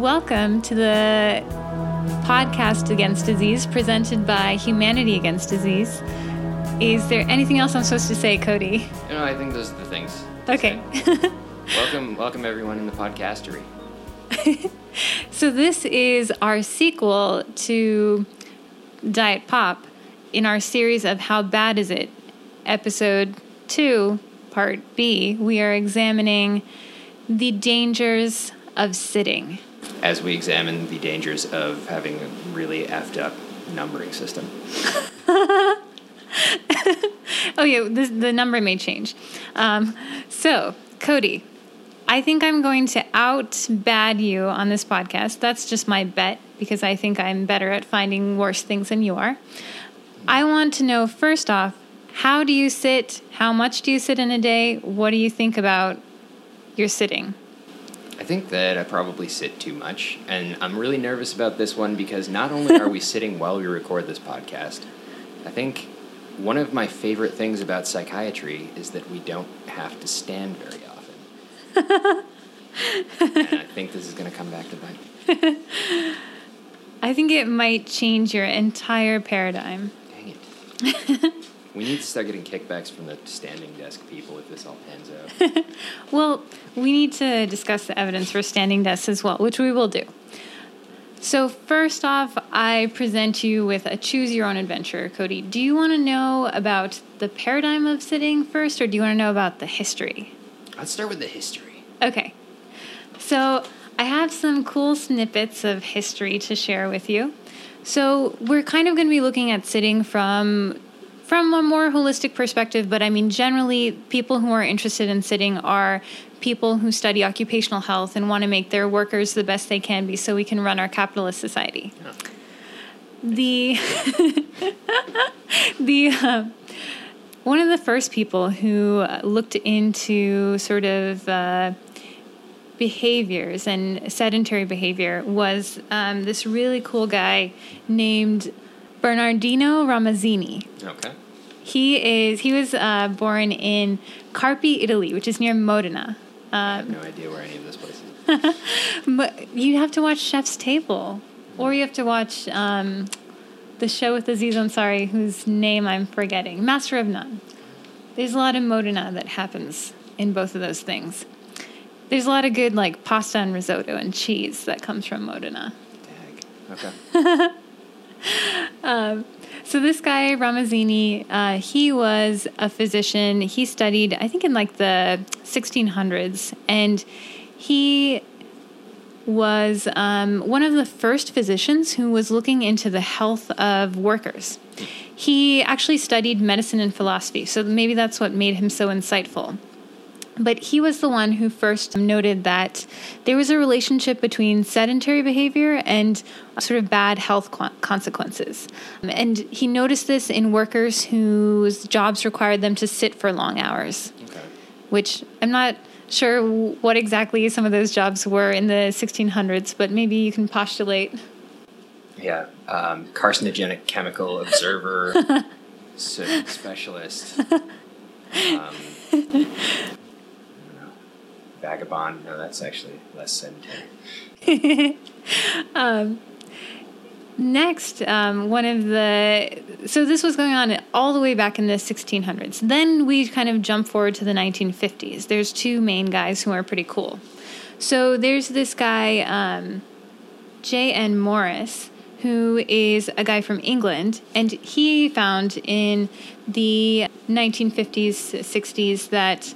Welcome to the podcast Against Disease presented by Humanity Against Disease. Is there anything else I'm supposed to say, Cody? No, I think those are the things. Okay. welcome, welcome everyone in the podcastery. so this is our sequel to Diet Pop in our series of How Bad Is It? Episode 2, Part B. We are examining the dangers of sitting. As we examine the dangers of having a really effed up numbering system. oh yeah, the, number may change. Um, so, Cody, I think I'm going to out bad you on this podcast. That's just my bet because I think I'm better at finding worse things than you are. I want to know first off, how do you sit? How much do you sit in a day? What do you think about your sitting? I think that I probably sit too much, and I'm really nervous about this one because not only are we sitting while we record this podcast, I think one of my favorite things about psychiatry is that we don't have to stand very often. and I think this is going to come back to bite me. I think it might change your entire paradigm. Dang it. we need to start getting kickbacks from the standing desk people if this all pans out. well, we need to discuss the evidence for standing desks as well, which we will do. So, first off, I present you with a choose your own adventure. Cody, do you want to know about the paradigm of sitting first, or do you want to know about the history? Let's start with the history. Okay. So, I have some cool snippets of history to share with you. So, we're kind of going to be looking at sitting from from a more holistic perspective, but I mean, generally, people who are interested in sitting are people who study occupational health and want to make their workers the best they can be so we can run our capitalist society. Yeah. The, the, uh, one of the first people who looked into sort of uh, behaviors and sedentary behavior was um, this really cool guy named Bernardino Ramazzini. Okay. He is. He was uh, born in Carpi, Italy, which is near Modena. Uh, I have no idea where any of this place is. but you have to watch Chef's Table, or you have to watch um, the show with Aziz Ansari, whose name I'm forgetting, Master of None. There's a lot of Modena that happens in both of those things. There's a lot of good like pasta and risotto and cheese that comes from Modena. Dag. Okay. um, so this guy Ramazzini, uh, he was a physician. He studied, I think, in like the 1600s, and he was um, one of the first physicians who was looking into the health of workers. He actually studied medicine and philosophy, so maybe that's what made him so insightful. But he was the one who first noted that there was a relationship between sedentary behavior and sort of bad health consequences. And he noticed this in workers whose jobs required them to sit for long hours, okay. which I'm not sure what exactly some of those jobs were in the 1600s, but maybe you can postulate. Yeah, um, carcinogenic chemical observer, specialist. Um, vagabond. No, that's actually less sedentary. um, next, um, one of the so this was going on all the way back in the 1600s. Then we kind of jump forward to the 1950s. There's two main guys who are pretty cool. So there's this guy, um, J.N. Morris, who is a guy from England, and he found in the 1950s, 60s that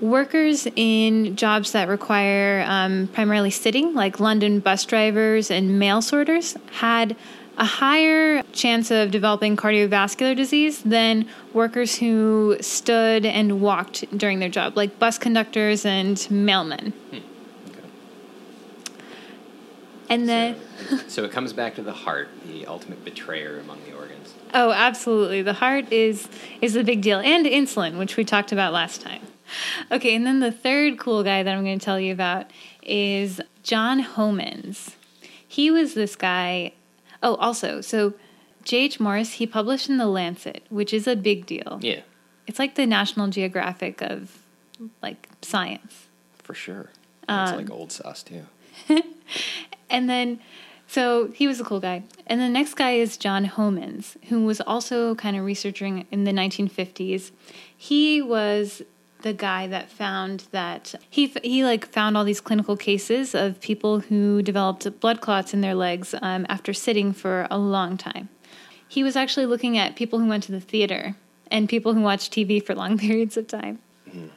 workers in jobs that require um, primarily sitting, like London bus drivers and mail sorters, had a higher chance of developing cardiovascular disease than workers who stood and walked during their job, like bus conductors and mailmen. Hmm. And then. So, so it comes back to the heart, the ultimate betrayer among the organs. Oh, absolutely. The heart is is the big deal, and insulin, which we talked about last time. Okay, and then the third cool guy that I'm going to tell you about is John Homans. He was this guy. Oh, also, so J.H. Morris, he published in The Lancet, which is a big deal. Yeah. It's like the National Geographic of like science. For sure. It's um, like old sauce too. and then, so he was a cool guy. And the next guy is John Homans, who was also kind of researching in the 1950s. He was the guy that found that he he like found all these clinical cases of people who developed blood clots in their legs um, after sitting for a long time. He was actually looking at people who went to the theater and people who watched TV for long periods of time. Mm.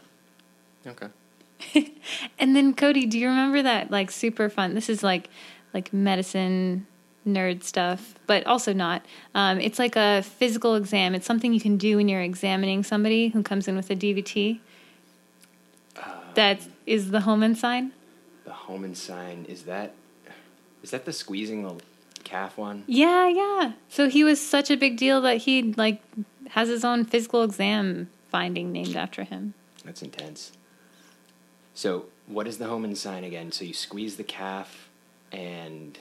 Okay. and then Cody, do you remember that like super fun? This is like like medicine nerd stuff, but also not. Um, it's like a physical exam. It's something you can do when you're examining somebody who comes in with a DVT. That is the Homan sign. The Homan sign is that is that the squeezing the calf one? Yeah, yeah. So he was such a big deal that he like has his own physical exam finding named after him. That's intense. So, what is the Homan sign again? So you squeeze the calf and.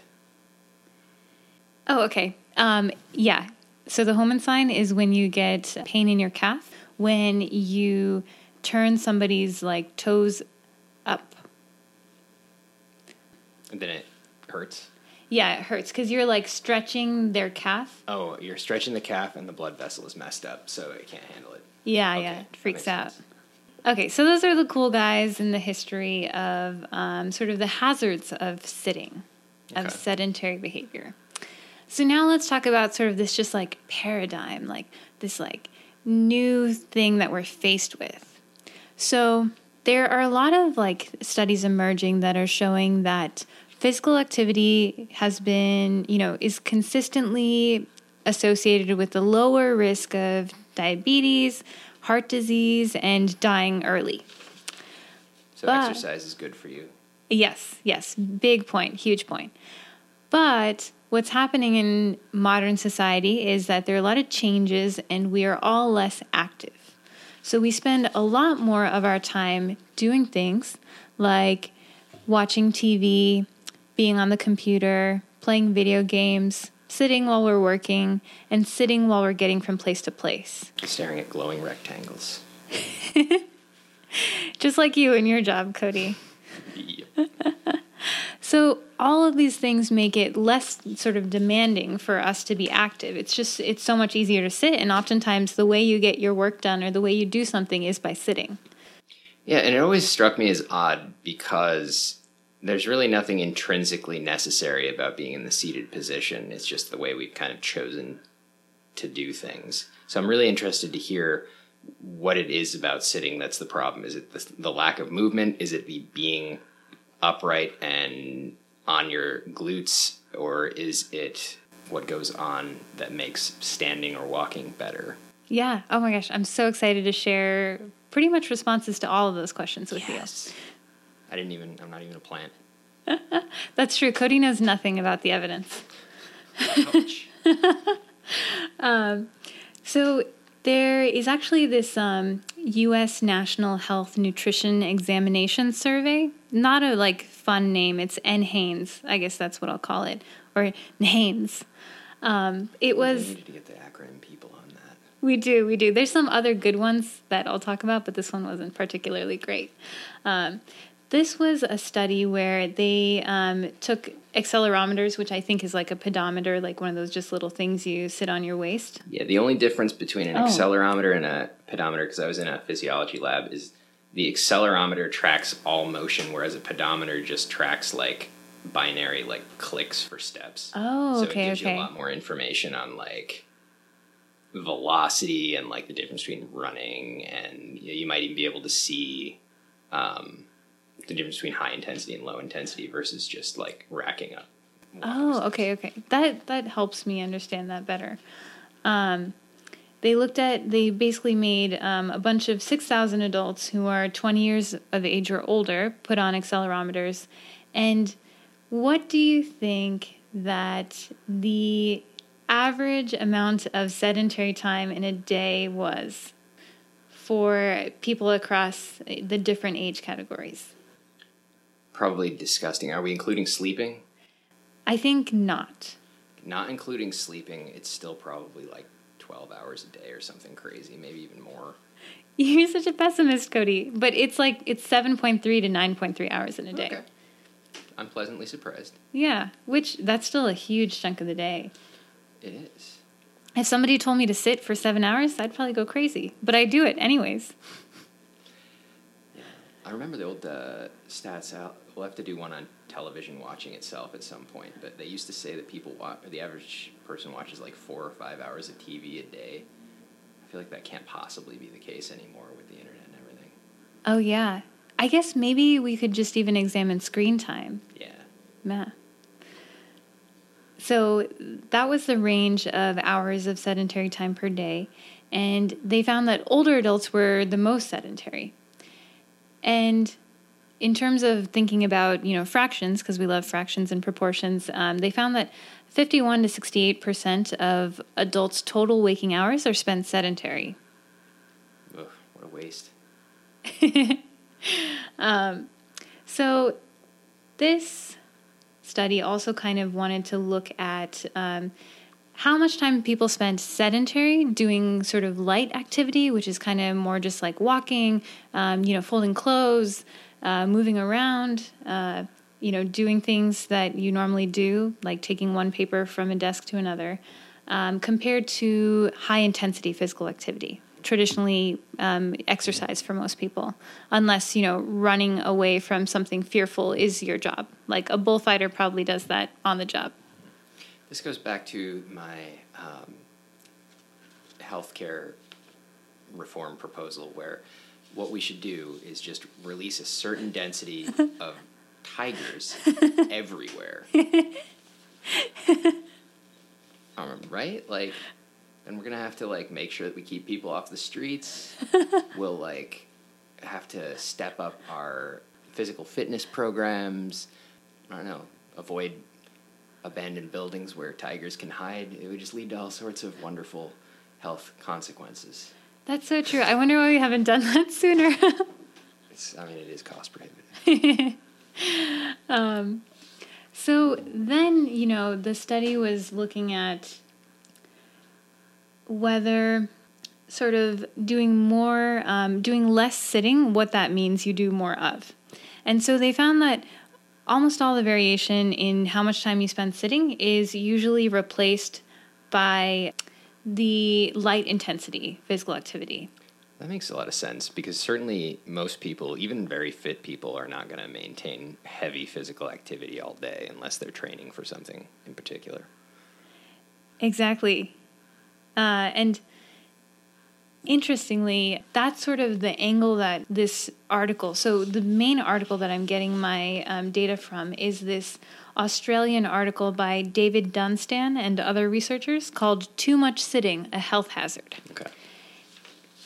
Oh, okay. Um, yeah. So the Homan sign is when you get pain in your calf when you turn somebody's like toes up. And then it hurts. Yeah, it hurts because you're like stretching their calf. Oh, you're stretching the calf, and the blood vessel is messed up, so it can't handle it. Yeah, okay, yeah, it freaks out. Sense. Okay, so those are the cool guys in the history of um, sort of the hazards of sitting, of sedentary behavior. So now let's talk about sort of this just like paradigm, like this like new thing that we're faced with. So there are a lot of like studies emerging that are showing that physical activity has been, you know, is consistently associated with the lower risk of diabetes, heart disease, and dying early. So but, exercise is good for you. Yes, yes. Big point, huge point. But what's happening in modern society is that there are a lot of changes and we are all less active. So we spend a lot more of our time doing things like watching TV, being on the computer, playing video games, sitting while we're working, and sitting while we're getting from place to place. Staring at glowing rectangles. Just like you in your job, Cody. so all of these things make it less sort of demanding for us to be active. It's just it's so much easier to sit and oftentimes the way you get your work done or the way you do something is by sitting. Yeah, and it always struck me as odd because there's really nothing intrinsically necessary about being in the seated position. It's just the way we've kind of chosen to do things. So I'm really interested to hear what it is about sitting that's the problem. Is it the, the lack of movement? Is it the being upright and on your glutes? Or is it what goes on that makes standing or walking better? Yeah. Oh my gosh. I'm so excited to share pretty much responses to all of those questions with yes. you. I didn't even, I'm not even a plant. That's true. Cody knows nothing about the evidence. um, so there is actually this um, U.S. National Health Nutrition Examination Survey. Not a like fun name. It's NHANES. I guess that's what I'll call it, or NHANES. Um, it was. We need to get the acronym people on that. We do, we do. There's some other good ones that I'll talk about, but this one wasn't particularly great. Um, this was a study where they um, took accelerometers, which I think is like a pedometer, like one of those just little things you sit on your waist. Yeah, the only difference between an oh. accelerometer and a pedometer, because I was in a physiology lab, is the accelerometer tracks all motion, whereas a pedometer just tracks like binary like clicks for steps. Oh, okay, so it gives okay. you a lot more information on like velocity and like the difference between running, and you, know, you might even be able to see. Um, the difference between high intensity and low intensity versus just like racking up. Oh, okay, okay. That that helps me understand that better. Um, they looked at they basically made um, a bunch of 6000 adults who are 20 years of age or older put on accelerometers and what do you think that the average amount of sedentary time in a day was for people across the different age categories probably disgusting. Are we including sleeping? I think not. Not including sleeping, it's still probably like 12 hours a day or something crazy, maybe even more. You're such a pessimist, Cody. But it's like it's 7.3 to 9.3 hours in a day. Okay. I'm pleasantly surprised. Yeah, which that's still a huge chunk of the day. It is. If somebody told me to sit for seven hours, I'd probably go crazy. But I do it anyways. I remember the old uh, stats out. We'll have to do one on television watching itself at some point. But they used to say that people watch, or the average person watches like four or five hours of TV a day. I feel like that can't possibly be the case anymore with the internet and everything. Oh, yeah. I guess maybe we could just even examine screen time. Yeah. Yeah. So that was the range of hours of sedentary time per day. And they found that older adults were the most sedentary. And in terms of thinking about, you know, fractions, because we love fractions and proportions, um, they found that 51 to 68% of adults' total waking hours are spent sedentary. Ugh, what a waste. um, so this study also kind of wanted to look at um, how much time people spend sedentary doing sort of light activity, which is kind of more just like walking, um, you know, folding clothes, uh, moving around, uh, you know, doing things that you normally do, like taking one paper from a desk to another, um, compared to high intensity physical activity traditionally um, exercise for most people, unless you know running away from something fearful is your job. Like a bullfighter probably does that on the job. This goes back to my um, healthcare reform proposal, where what we should do is just release a certain density of tigers everywhere. um, right? Like and we're gonna have to like make sure that we keep people off the streets. we'll like have to step up our physical fitness programs. I don't know, avoid abandoned buildings where tigers can hide. It would just lead to all sorts of wonderful health consequences. That's so true. I wonder why we haven't done that sooner. it's, I mean, it is cost prohibitive. um, so then, you know, the study was looking at whether sort of doing more, um, doing less sitting, what that means you do more of. And so they found that almost all the variation in how much time you spend sitting is usually replaced by the light intensity physical activity. That makes a lot of sense because certainly most people, even very fit people, are not going to maintain heavy physical activity all day unless they're training for something in particular. Exactly. Uh, and interestingly, that's sort of the angle that this article, so the main article that I'm getting my um, data from is this Australian article by David Dunstan and other researchers called Too Much Sitting, a Health Hazard. Okay.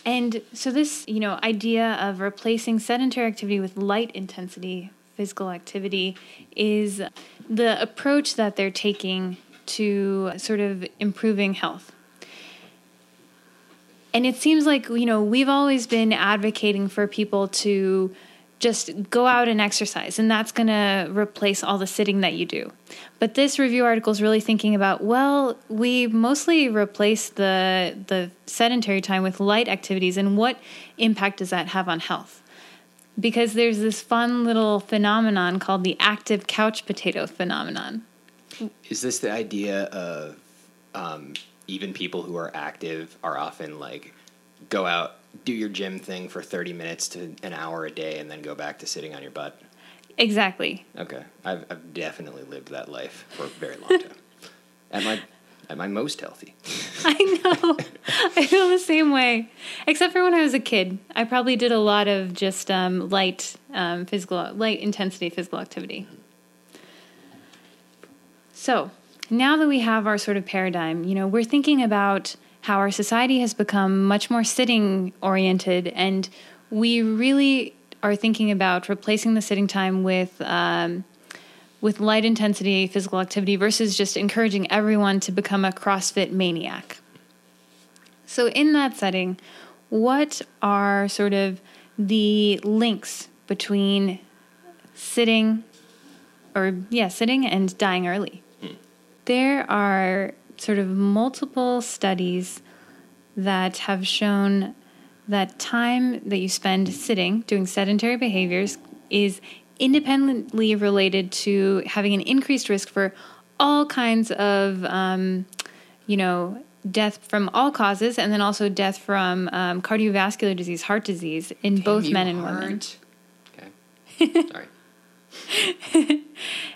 And so this, you know, idea of replacing sedentary activity with light intensity physical activity is the approach that they're taking to sort of improving health. And it seems like, you know, we've always been advocating for people to just go out and exercise, and that's going to replace all the sitting that you do. But this review article is really thinking about, well, we mostly replace the the sedentary time with light activities, and what impact does that have on health? Because there's this fun little phenomenon called the active couch potato phenomenon. Is this the idea of um, even people who are active are often like go out, do your gym thing for 30 minutes to an hour a day, and then go back to sitting on your butt? Exactly. Okay. I've, I've definitely lived that life for a very long time. at my at my most healthy. I know. I feel the same way. Except for when I was a kid. I probably did a lot of just um, light um, physical, light intensity physical activity. So, now that we have our sort of paradigm, you know, we're thinking about how our society has become much more sitting oriented, and we really are thinking about replacing the sitting time with um, with light intensity physical activity versus just encouraging everyone to become a CrossFit maniac. So, in that setting, what are sort of the links between sitting, or yeah, sitting and dying early? There are sort of multiple studies that have shown that time that you spend sitting doing sedentary behaviors is independently related to having an increased risk for all kinds of, um, you know, death from all causes, and then also death from um, cardiovascular disease, heart disease, in Damn both men and women. Okay. Sorry.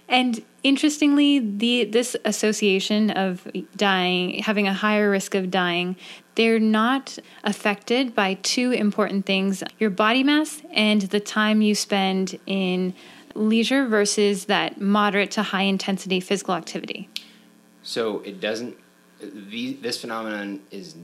And interestingly, the this association of dying, having a higher risk of dying, they're not affected by two important things: your body mass and the time you spend in leisure versus that moderate to high intensity physical activity. So it doesn't. The, this phenomenon is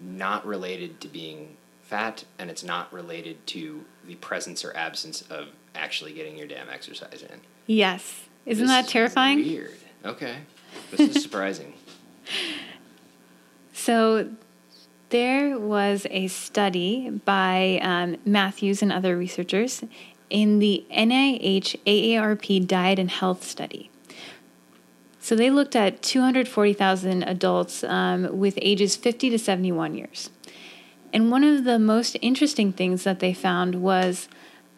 not related to being fat, and it's not related to the presence or absence of actually getting your damn exercise in. Yes. Isn't This that is terrifying? Weird. Okay. This is surprising. So there was a study by um, Matthews and other researchers in the NIH AARP Diet and Health Study. So they looked at 240,000 adults um, with ages 50 to 71 years. And one of the most interesting things that they found was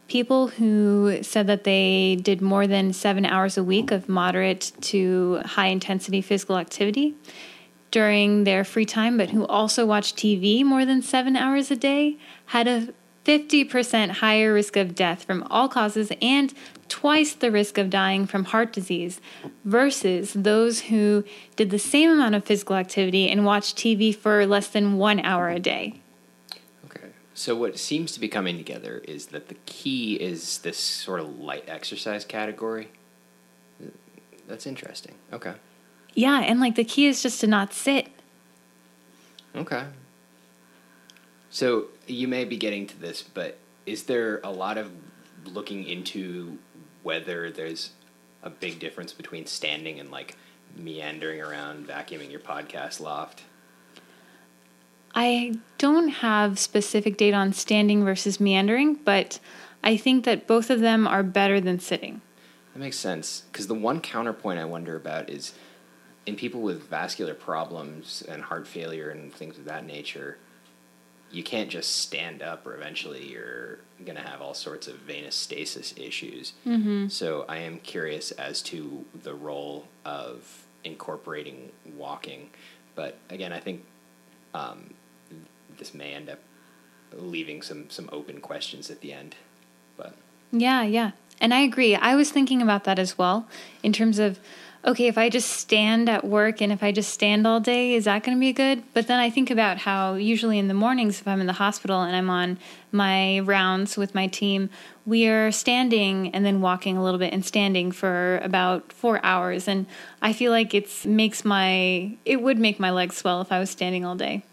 people who said that they did more than seven hours a week of moderate to high intensity physical activity during their free time, but who also watched TV more than seven hours a day, had a 50% higher risk of death from all causes and twice the risk of dying from heart disease versus those who did the same amount of physical activity and watched TV for less than one hour a day. So what seems to be coming together is that the key is this sort of light exercise category. That's interesting. Okay. Yeah, and like the key is just to not sit. Okay. So you may be getting to this, but is there a lot of looking into whether there's a big difference between standing and like meandering around vacuuming your podcast loft? I don't have specific data on standing versus meandering, but I think that both of them are better than sitting. That makes sense. Because the one counterpoint I wonder about is in people with vascular problems and heart failure and things of that nature, you can't just stand up or eventually you're going to have all sorts of venous stasis issues. Mm-hmm. So I am curious as to the role of incorporating walking. But again, I think um, this may end up leaving some, some open questions at the end. But Yeah, yeah. And I agree. I was thinking about that as well in terms of okay, if I just stand at work and if I just stand all day, is that going to be good? But then I think about how usually in the mornings, if I'm in the hospital and I'm on my rounds with my team, we are standing and then walking a little bit and standing for about four hours. And I feel like it's makes my it would make my legs swell if I was standing all day.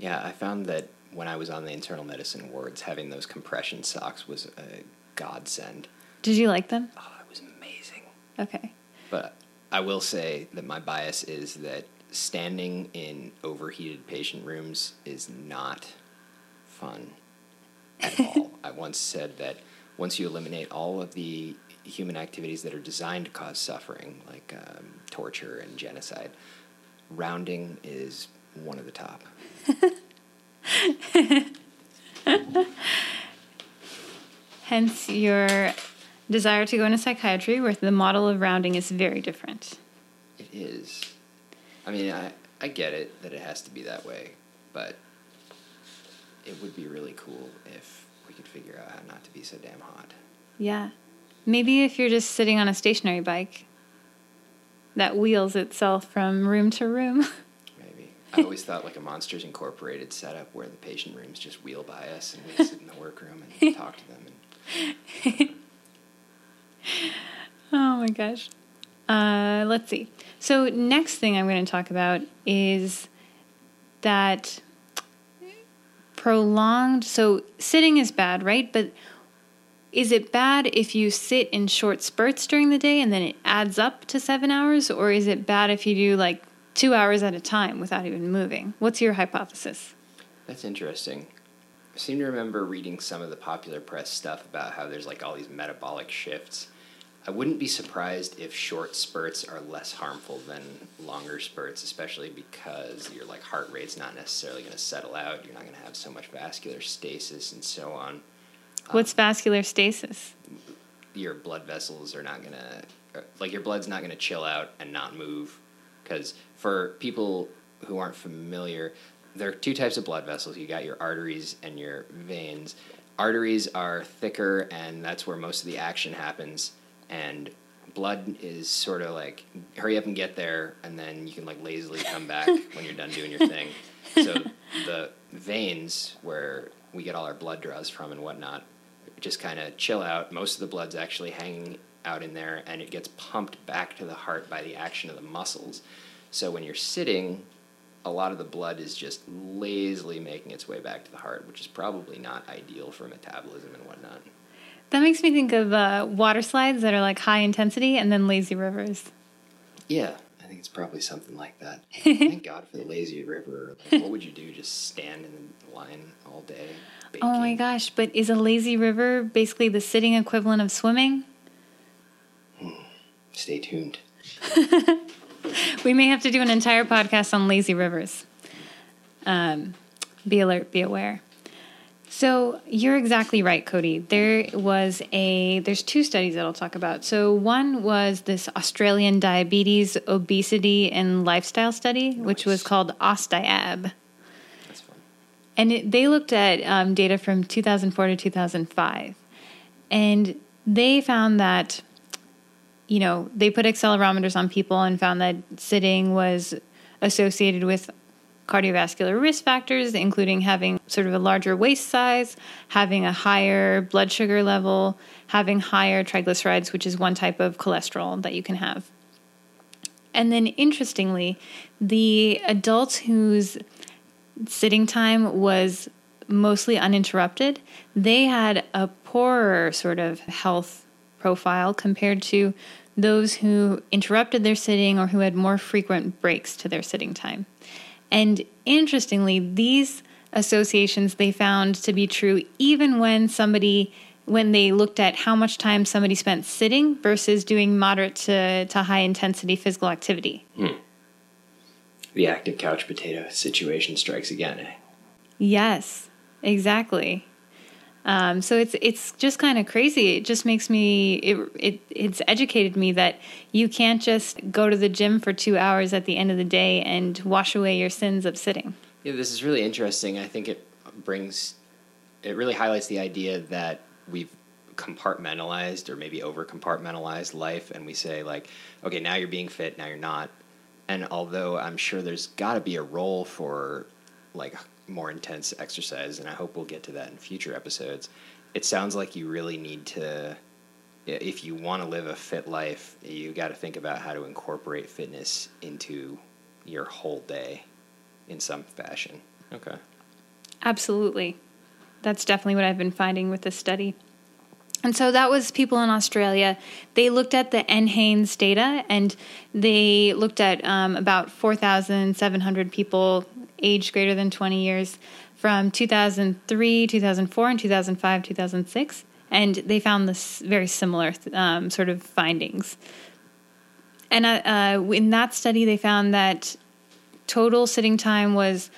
Yeah, I found that when I was on the internal medicine wards, having those compression socks was a godsend. Did you like them? Oh, it was amazing. Okay. But I will say that my bias is that standing in overheated patient rooms is not fun at all. I once said that once you eliminate all of the human activities that are designed to cause suffering, like um, torture and genocide, rounding is one of the top. Hence your desire to go into psychiatry where the model of rounding is very different. It is. I mean, I, I get it that it has to be that way, but it would be really cool if we could figure out how not to be so damn hot. Yeah. Maybe if you're just sitting on a stationary bike that wheels itself from room to room. I always thought like a Monsters Incorporated setup where the patient rooms just wheel by us and we sit in the workroom and talk to them. And Oh my gosh. Uh, let's see. So, next thing I'm going to talk about is that prolonged. So, sitting is bad, right? But is it bad if you sit in short spurts during the day and then it adds up to seven hours? Or is it bad if you do like two hours at a time without even moving? What's your hypothesis? that's interesting. I seem to remember reading some of the popular press stuff about how there's like all these metabolic shifts. I wouldn't be surprised if short spurts are less harmful than longer spurts, especially because your like heart rate's not necessarily going to settle out. You're not going to have so much vascular stasis and so on. What's um, vascular stasis? your blood vessels are not gonna uh, like your blood's not gonna chill out and not move because for people who aren't familiar, there are two types of blood vessels. You got your arteries and your veins. Arteries are thicker, and that's where most of the action happens. And blood is sort of like hurry up and get there, and then you can like lazily come back when you're done doing your thing. So the veins, where we get all our blood draws from and whatnot, just kind of chill out. Most of the blood's actually hanging out in there, and it gets pumped back to the heart by the action of the muscles. So when you're sitting, a lot of the blood is just lazily making its way back to the heart, which is probably not ideal for metabolism and whatnot. That makes me think of uh, water slides that are like high intensity and then lazy rivers. Yeah, I think it's probably something like that. Thank God for the lazy river. Like, what would you do? Just stand in the line all day? Baking? Oh my gosh, but is a lazy river basically the sitting equivalent of swimming? Stay tuned. we may have to do an entire podcast on lazy rivers. Um, be alert, be aware. So you're exactly right, Cody. There was a there's two studies that I'll talk about. So one was this Australian diabetes, obesity, and lifestyle study, nice. which was called. That's fun. And it, they looked at um, data from 2004 to 2005, and they found that you know, they put accelerometers on people and found that sitting was associated with cardiovascular risk factors, including having sort of a larger waist size, having a higher blood sugar level, having higher triglycerides, which is one type of cholesterol that you can have. And then, interestingly, the adults whose sitting time was mostly uninterrupted, they had a poorer sort of health profile compared to those who interrupted their sitting or who had more frequent breaks to their sitting time. And interestingly, these associations they found to be true even when somebody when they looked at how much time somebody spent sitting versus doing moderate to, to high intensity physical activity. Hmm. The active couch potato situation strikes again, eh? Yes, exactly. Um, so it's it's just kind of crazy. It just makes me it, it it's educated me that you can't just go to the gym for two hours at the end of the day and wash away your sins of sitting. Yeah, this is really interesting. I think it brings it really highlights the idea that we've compartmentalized or maybe over compartmentalized life, and we say like, okay, now you're being fit, now you're not. And although I'm sure there's got to be a role for like more intense exercise, and I hope we'll get to that in future episodes. It sounds like you really need to, if you want to live a fit life, you got to think about how to incorporate fitness into your whole day in some fashion. Okay. Absolutely. That's definitely what I've been finding with this study. And so that was people in Australia. They looked at the NHANES data and they looked at um, about 4,700 people aged greater than 20 years from 2003, 2004, and 2005, 2006. And they found this very similar um, sort of findings. And uh, uh, in that study, they found that total sitting time was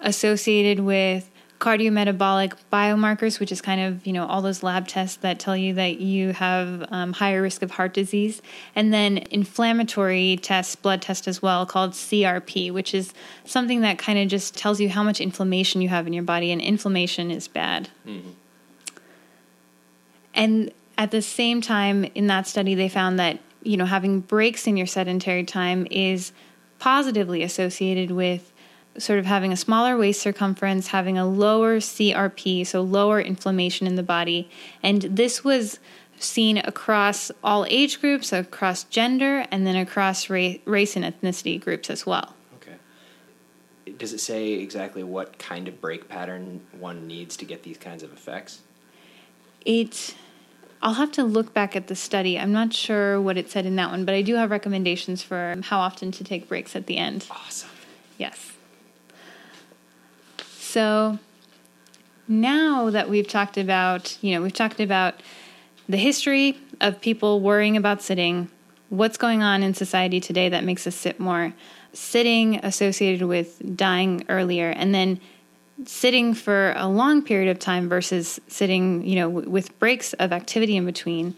associated with cardiometabolic biomarkers, which is kind of you know all those lab tests that tell you that you have um, higher risk of heart disease, and then inflammatory tests, blood test as well, called CRP, which is something that kind of just tells you how much inflammation you have in your body, and inflammation is bad. Mm-hmm. And at the same time, in that study, they found that you know having breaks in your sedentary time is positively associated with sort of having a smaller waist circumference, having a lower CRP, so lower inflammation in the body. And this was seen across all age groups, across gender, and then across race, race and ethnicity groups as well. Okay. Does it say exactly what kind of break pattern one needs to get these kinds of effects? It. I'll have to look back at the study. I'm not sure what it said in that one, but I do have recommendations for how often to take breaks at the end. Awesome. Yes. So now that we've talked about, you know, we've talked about the history of people worrying about sitting, what's going on in society today that makes us sit more, sitting associated with dying earlier, and then sitting for a long period of time versus sitting, you know, w- with breaks of activity in between.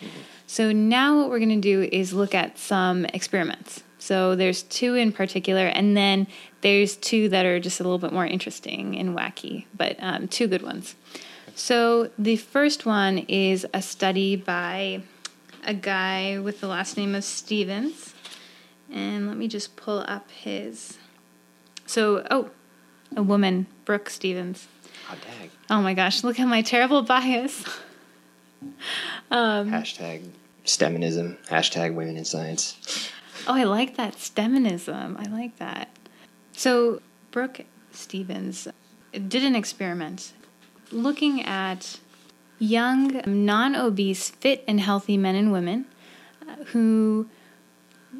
So now what we're going to do is look at some experiments. So there's two in particular, and then there's two that are just a little bit more interesting and wacky, but um, two good ones. So the first one is a study by a guy with the last name of Stephens. And let me just pull up his. So, oh, a woman, Brooke Stephens. Hot tag. Oh my gosh, look at my terrible bias. um, Hashtag STEMinism. Hashtag women in science. oh, I like that. STEMinism. I like that. So, Brooke Stephens did an experiment looking at young, non obese, fit, and healthy men and women uh, who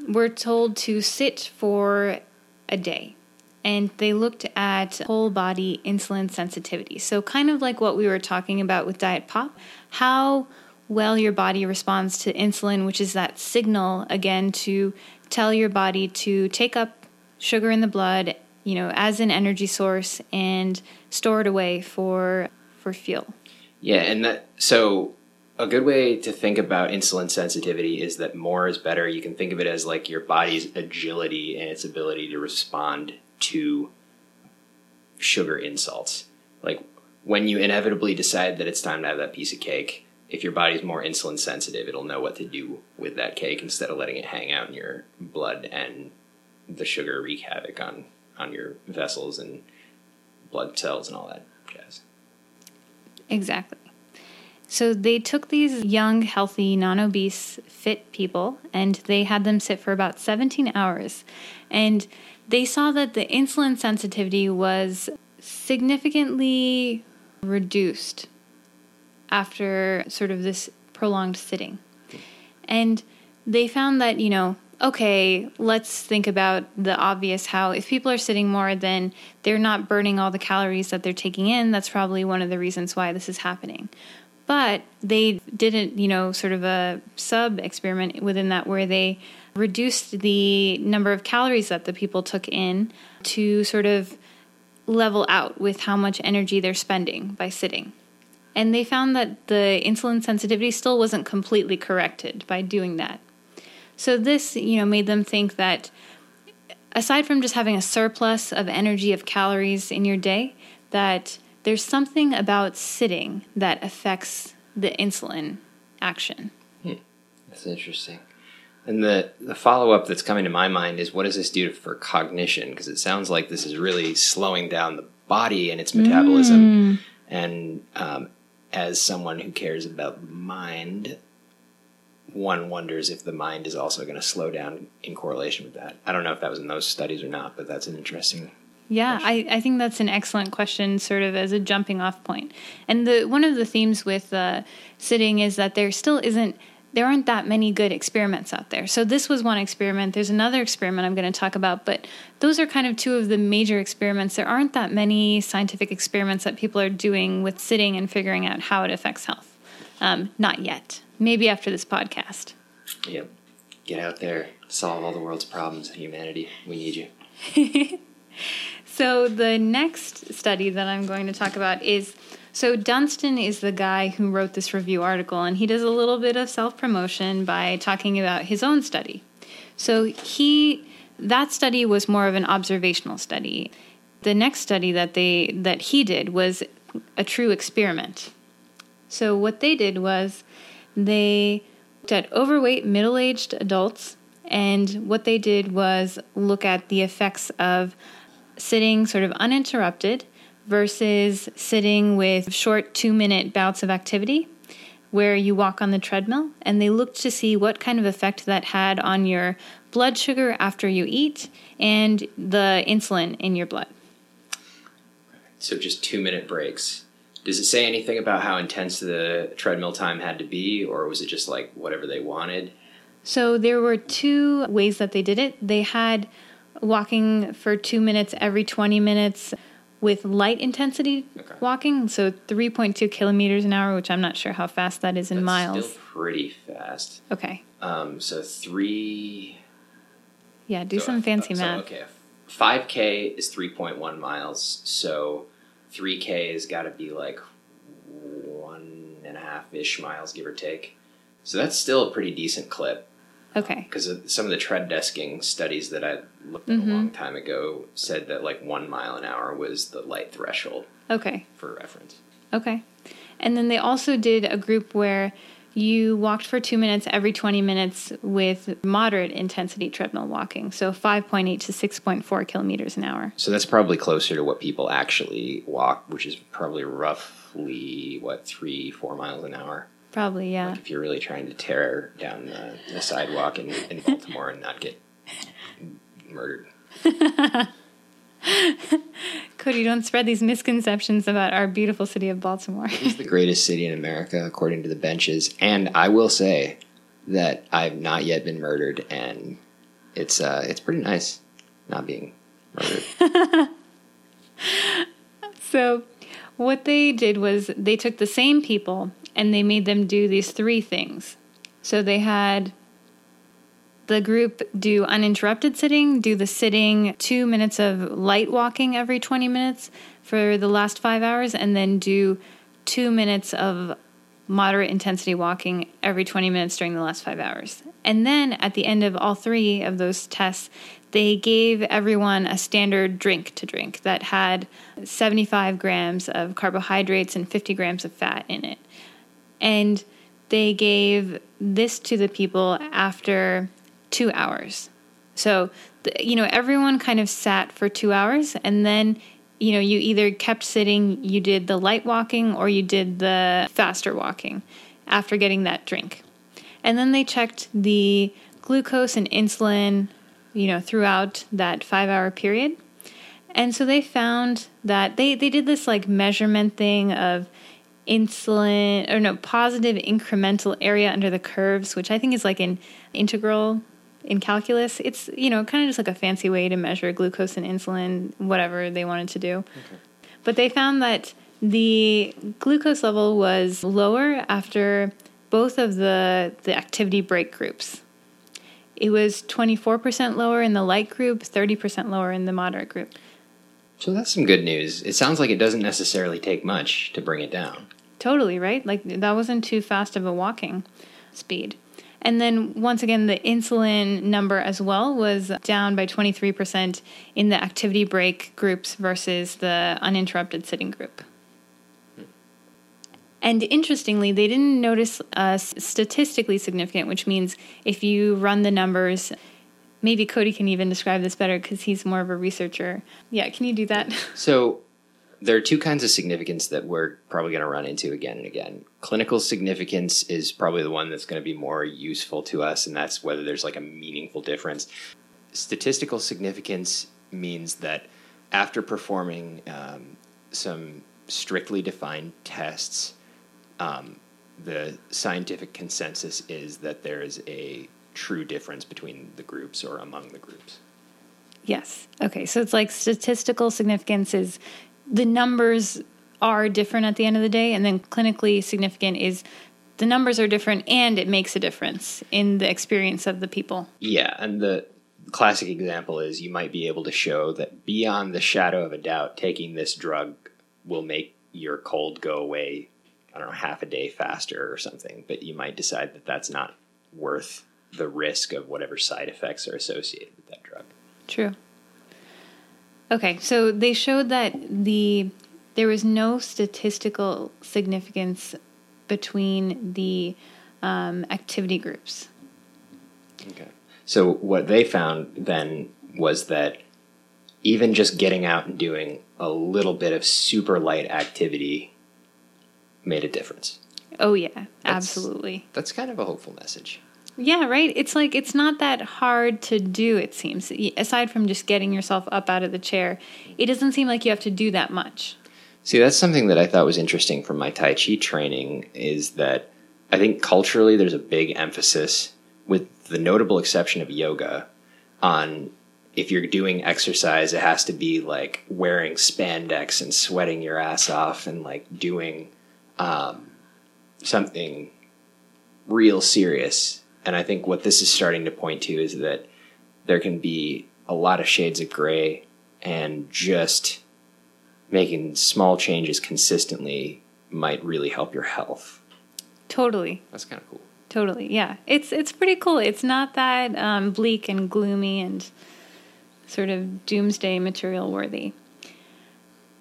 were told to sit for a day. And they looked at whole body insulin sensitivity. So, kind of like what we were talking about with Diet Pop, how well your body responds to insulin, which is that signal again to tell your body to take up sugar in the blood, you know, as an energy source and store it away for for fuel. Yeah, and that so a good way to think about insulin sensitivity is that more is better. You can think of it as like your body's agility and its ability to respond to sugar insults. Like when you inevitably decide that it's time to have that piece of cake, if your body's more insulin sensitive, it'll know what to do with that cake instead of letting it hang out in your blood and the sugar wreak havoc on on your vessels and blood cells and all that jazz. Exactly. So they took these young, healthy, non obese, fit people and they had them sit for about 17 hours. And they saw that the insulin sensitivity was significantly reduced after sort of this prolonged sitting. And they found that, you know, okay, let's think about the obvious how if people are sitting more, then they're not burning all the calories that they're taking in. That's probably one of the reasons why this is happening. But they didn't, you know, sort of a sub experiment within that where they reduced the number of calories that the people took in to sort of level out with how much energy they're spending by sitting. And they found that the insulin sensitivity still wasn't completely corrected by doing that. So this, you know, made them think that aside from just having a surplus of energy of calories in your day, that there's something about sitting that affects the insulin action. Hmm. That's interesting. And the, the follow up that's coming to my mind is what does this do for cognition? Because it sounds like this is really slowing down the body and its metabolism. Mm. And um, as someone who cares about mind, one wonders if the mind is also going to slow down in correlation with that. I don't know if that was in those studies or not, but that's an interesting. Yeah, I, I think that's an excellent question, sort of as a jumping off point. And the one of the themes with uh, sitting is that there still isn't there aren't that many good experiments out there. So this was one experiment. There's another experiment I'm going to talk about, but those are kind of two of the major experiments. There aren't that many scientific experiments that people are doing with sitting and figuring out how it affects health. Um, not yet. Maybe after this podcast. Yep. Get out there, solve all the world's problems, and humanity. We need you. so the next study that I'm going to talk about is so Dunstan is the guy who wrote this review article, and he does a little bit of self promotion by talking about his own study. So he that study was more of an observational study. The next study that they that he did was a true experiment. So what they did was they looked at overweight middle-aged adults and what they did was look at the effects of sitting sort of uninterrupted versus sitting with short 2-minute bouts of activity where you walk on the treadmill and they looked to see what kind of effect that had on your blood sugar after you eat and the insulin in your blood. So just 2-minute breaks does it say anything about how intense the treadmill time had to be, or was it just like whatever they wanted? So there were two ways that they did it. They had walking for two minutes every 20 minutes with light intensity okay. walking, so 3.2 kilometers an hour, which I'm not sure how fast that is in That's miles. Still pretty fast. Okay. Um, so three. Yeah, do so some fancy so, math. Okay, 5K is 3.1 miles, so 3K has got to be like one and a half ish miles, give or take. So that's still a pretty decent clip Okay. because some of the tread desking studies that I looked at Mm-hmm. a long time ago said that like one mile an hour was the light threshold Okay. for reference. Okay. And then they also did a group where you walked for two minutes every 20 minutes with moderate intensity treadmill walking. So 5.8 to 6.4 kilometers an hour. So that's probably closer to what people actually walk, which is probably roughly what three, four miles an hour. Probably, yeah. If you're really trying to tear down the, the sidewalk in, in Baltimore and not get murdered. Cody, don't spread these misconceptions about our beautiful city of Baltimore. It's the greatest city in America, according to the benches. And I will say that I've not yet been murdered, and it's uh, it's pretty nice not being murdered. So, what they did was they took the same people and they made them do these three things. So, they had the group do uninterrupted sitting, do the sitting, two minutes of light walking every 20 minutes for the last five hours, and then do two minutes of moderate intensity walking every 20 minutes during the last five hours. And then at the end of all three of those tests, they gave everyone a standard drink to drink that had 75 grams of carbohydrates and 50 grams of fat in it. And they gave this to the people after two hours. So, you know, everyone kind of sat for two hours and then, you know, you either kept sitting, you did the light walking, or you did the faster walking after getting that drink. And then they checked the glucose and insulin, you know, throughout that five hour period. And so they found that they, they did this like measurement thing of insulin or no positive incremental area under the curves, which I think is like an integral in calculus. It's you know kind of just like a fancy way to measure glucose and insulin, whatever they wanted to do. But they found that the glucose level was lower after both of the the activity break groups. It was 24% lower in the light group, 30% lower in the moderate group. So that's some good news. It sounds like it doesn't necessarily take much to bring it down. Totally, right? Like that wasn't too fast of a walking speed. And then once again, the insulin number as well was down by 23% in the activity break groups versus the uninterrupted sitting group. And interestingly, they didn't notice uh, statistically significant, which means if you run the numbers, maybe Cody can even describe this better because he's more of a researcher. Yeah, can you do that? So there are two kinds of significance that we're probably going to run into again and again. Clinical significance is probably the one that's going to be more useful to us, and that's whether there's like a meaningful difference. Statistical significance means that after performing um, some strictly defined tests, um, the scientific consensus is that there is a true difference between the groups or among the groups. Yes. Okay. So it's like statistical significance is the numbers are different at the end of the day, and then clinically significant is the numbers are different and it makes a difference in the experience of the people. Yeah, and the classic example is you might be able to show that beyond the shadow of a doubt, taking this drug will make your cold go away, I don't know, half a day faster or something, but you might decide that that's not worth the risk of whatever side effects are associated with that drug. True. Okay, so they showed that the there was no statistical significance between the um, activity groups. Okay. So what they found then was that even just getting out and doing a little bit of super light activity made a difference. Oh yeah, absolutely. That's kind of a hopeful message. Yeah, right. It's like it's not that hard to do. It seems aside from just getting yourself up out of the chair, it doesn't seem like you have to do that much. See, that's something that I thought was interesting from my Tai Chi training is that I think culturally there's a big emphasis, with the notable exception of yoga, on if you're doing exercise, it has to be like wearing spandex and sweating your ass off and like doing um, something real serious. And I think what this is starting to point to is that there can be a lot of shades of gray and just making small changes consistently might really help your health. Totally. That's kind of cool. Totally. Yeah. It's it's pretty cool. It's not that um, bleak and gloomy and sort of doomsday material worthy.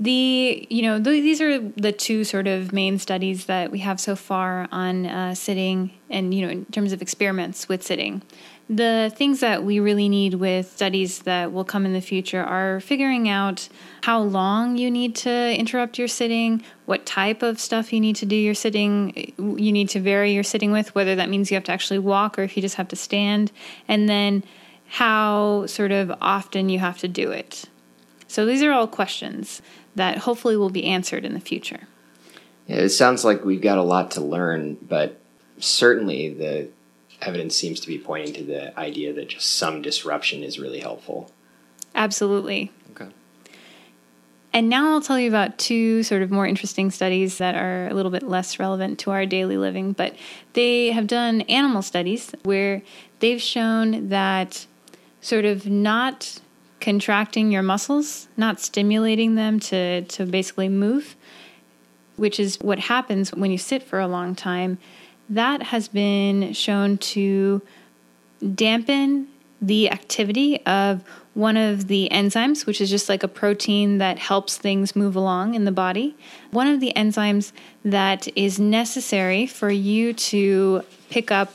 The you know th- these are the two sort of main studies that we have so far on uh, sitting and you know in terms of experiments with sitting. The things that we really need with studies that will come in the future are figuring out how long you need to interrupt your sitting, what type of stuff you need to do your sitting, you need to vary your sitting with, whether that means you have to actually walk or if you just have to stand, and then how sort of often you have to do it. So these are all questions that hopefully will be answered in the future. Yeah, it sounds like we've got a lot to learn, but certainly the evidence seems to be pointing to the idea that just some disruption is really helpful. Absolutely. Okay. And now I'll tell you about two sort of more interesting studies that are a little bit less relevant to our daily living, but they have done animal studies where they've shown that sort of not contracting your muscles, not stimulating them to, to basically move, which is what happens when you sit for a long time, that has been shown to dampen the activity of one of the enzymes, which is just like a protein that helps things move along in the body. One of the enzymes that is necessary for you to pick up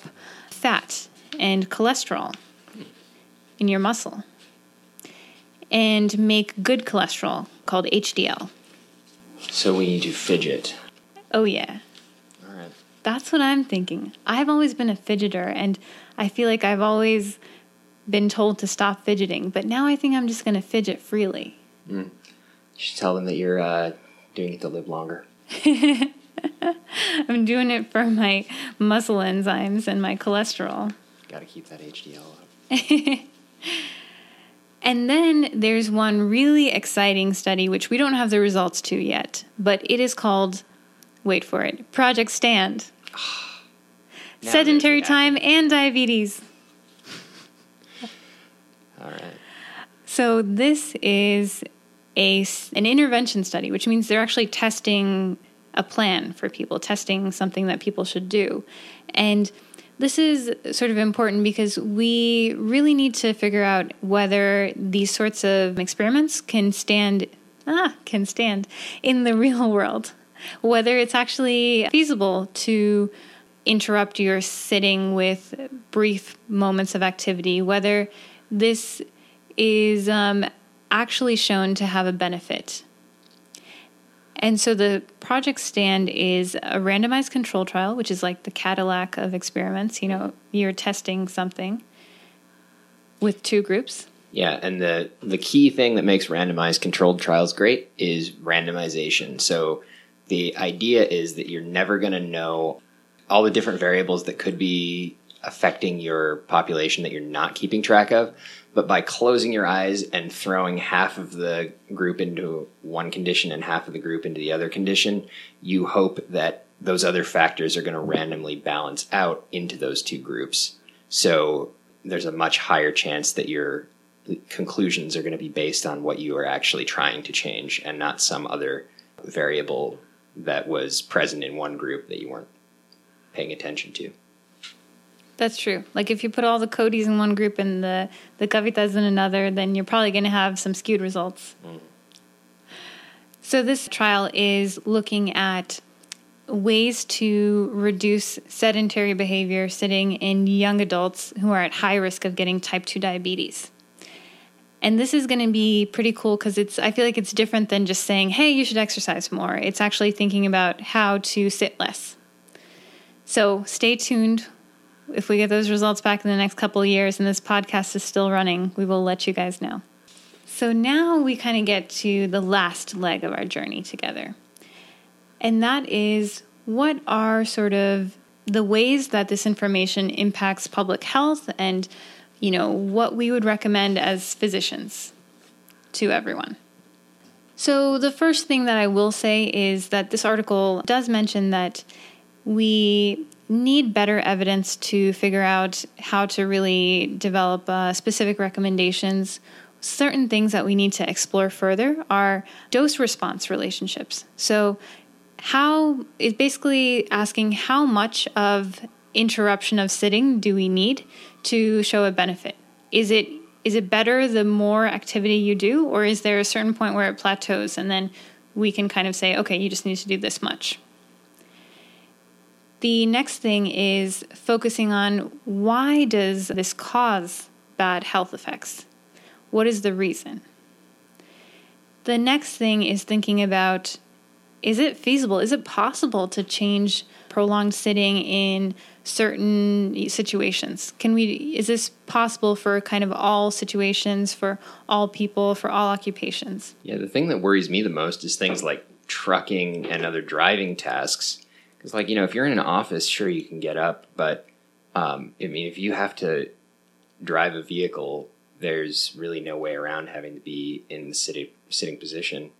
fat and cholesterol in your muscle and make good cholesterol called HDL. So we need to fidget. Oh, yeah. All right. That's what I'm thinking. I've always been a fidgeter, and I feel like I've always been told to stop fidgeting, but now I think I'm just going to fidget freely. Mm. You should tell them that you're uh, doing it to live longer. I'm doing it for my muscle enzymes and my cholesterol. Got to keep that HDL up. And then there's one really exciting study, which we don't have the results to yet, but it is called, wait for it, Project Stand. Sedentary time and diabetes. All right. So this is a an intervention study, which means they're actually testing a plan for people, testing something that people should do. And this is sort of important because we really need to figure out whether these sorts of experiments can stand ah, can stand in the real world. Whether it's actually feasible to interrupt your sitting with brief moments of activity, whether this is um, actually shown to have a benefit. And so the Project Stand is a randomized control trial, which is like the Cadillac of experiments. You know, you're testing something with two groups. Yeah, and the the key thing that makes randomized controlled trials great is randomization. So the idea is that you're never going to know all the different variables that could be affecting your population that you're not keeping track of, but by closing your eyes and throwing half of the group into one condition and half of the group into the other condition, you hope that those other factors are going to randomly balance out into those two groups. So there's a much higher chance that your conclusions are going to be based on what you are actually trying to change and not some other variable that was present in one group that you weren't paying attention to. That's true. Like if you put all the Codys in one group and the the Kavitas in another, then you're probably going to have some skewed results. So this trial is looking at ways to reduce sedentary behavior sitting in young adults who are at high risk of getting type 2 diabetes. And this is going to be pretty cool because it's I feel like it's different than just saying, "Hey, you should exercise more." It's actually thinking about how to sit less. So, stay tuned if we get those results back in the next couple years and this podcast is still running, we will let you guys know. So now we kind of get to the last leg of our journey together. And that is what are sort of the ways that this information impacts public health and you know what we would recommend as physicians to everyone. So the first thing that I will say is that this article does mention that we need better evidence to figure out how to really develop uh, specific recommendations. Certain things that we need to explore further are dose response relationships. So, how is basically asking how much of interruption of sitting do we need to show a benefit? Is it is it better the more activity you do, or is there a certain point where it plateaus and then we can kind of say, okay, you just need to do this much? The next thing is focusing on why does this cause bad health effects? What is the reason? The next thing is thinking about is it feasible? Is it possible to change prolonged sitting in certain situations? Can we is this possible for kind of all situations for all people for all occupations? Yeah, the thing that worries me the most is things like trucking and other driving tasks because, like, you know, if you're in an office, sure, you can get up, but um, I mean, if you have to drive a vehicle, there's really no way around having to be in the sitting, sitting position.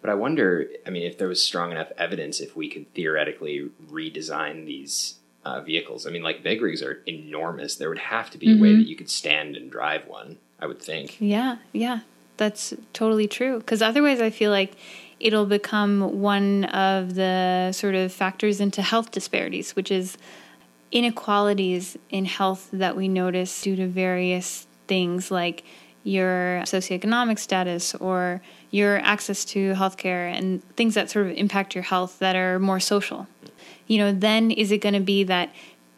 But I wonder, I mean, if there was strong enough evidence, if we could theoretically redesign these uh, vehicles. I mean, like big rigs are enormous. There would have to be mm-hmm. a way mm-hmm. that you could stand and drive one. I would think. Yeah, yeah, that's totally true. Because otherwise, I feel like it'll become one of the sort of factors into health disparities, which is inequalities in health that we notice due to various things like your socioeconomic status or your access to healthcare and things that sort of impact your health that are more social. You know, then is it going to be that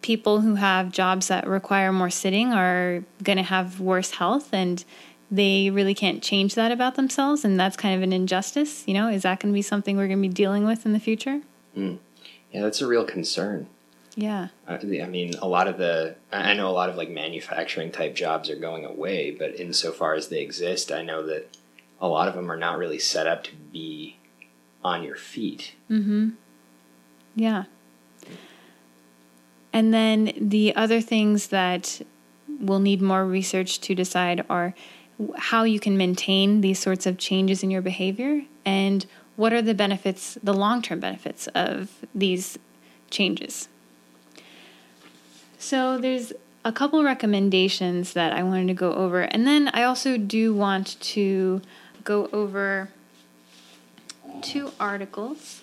people who have jobs that require more sitting are going to have worse health and they really can't change that about themselves and that's kind of an injustice you know? Is that going to be something we're going to be dealing with in the future? Mm. yeah that's a real concern. Yeah. Uh, i mean a lot of the i know a lot of like manufacturing type jobs are going away but insofar as they exist i know that a lot of them are not really set up to be on your feet. Mm-hmm. Yeah. And then the other things that we'll need more research to decide are how you can maintain these sorts of changes in your behavior and what are the benefits, the long term benefits of these changes. So, there's a couple recommendations that I wanted to go over, and then I also do want to go over two articles.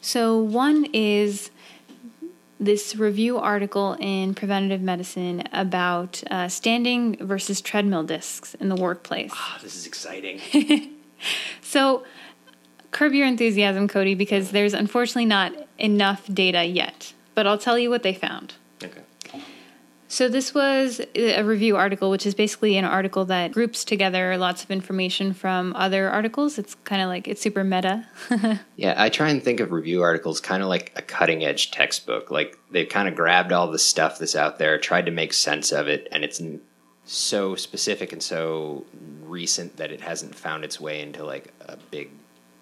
So, one is this review article in Preventative Medicine about uh, standing versus treadmill desks in the workplace. Ah, this is exciting. so, curb your enthusiasm, Cody, because there's unfortunately not enough data yet. But I'll tell you what they found. Okay. So, this was a review article, which is basically an article that groups together lots of information from other articles. It's kind of like it's super meta. yeah, I try and think of review articles kind of like a cutting edge textbook. Like they've kind of grabbed all the stuff that's out there, tried to make sense of it, and it's so specific and so recent that it hasn't found its way into like a big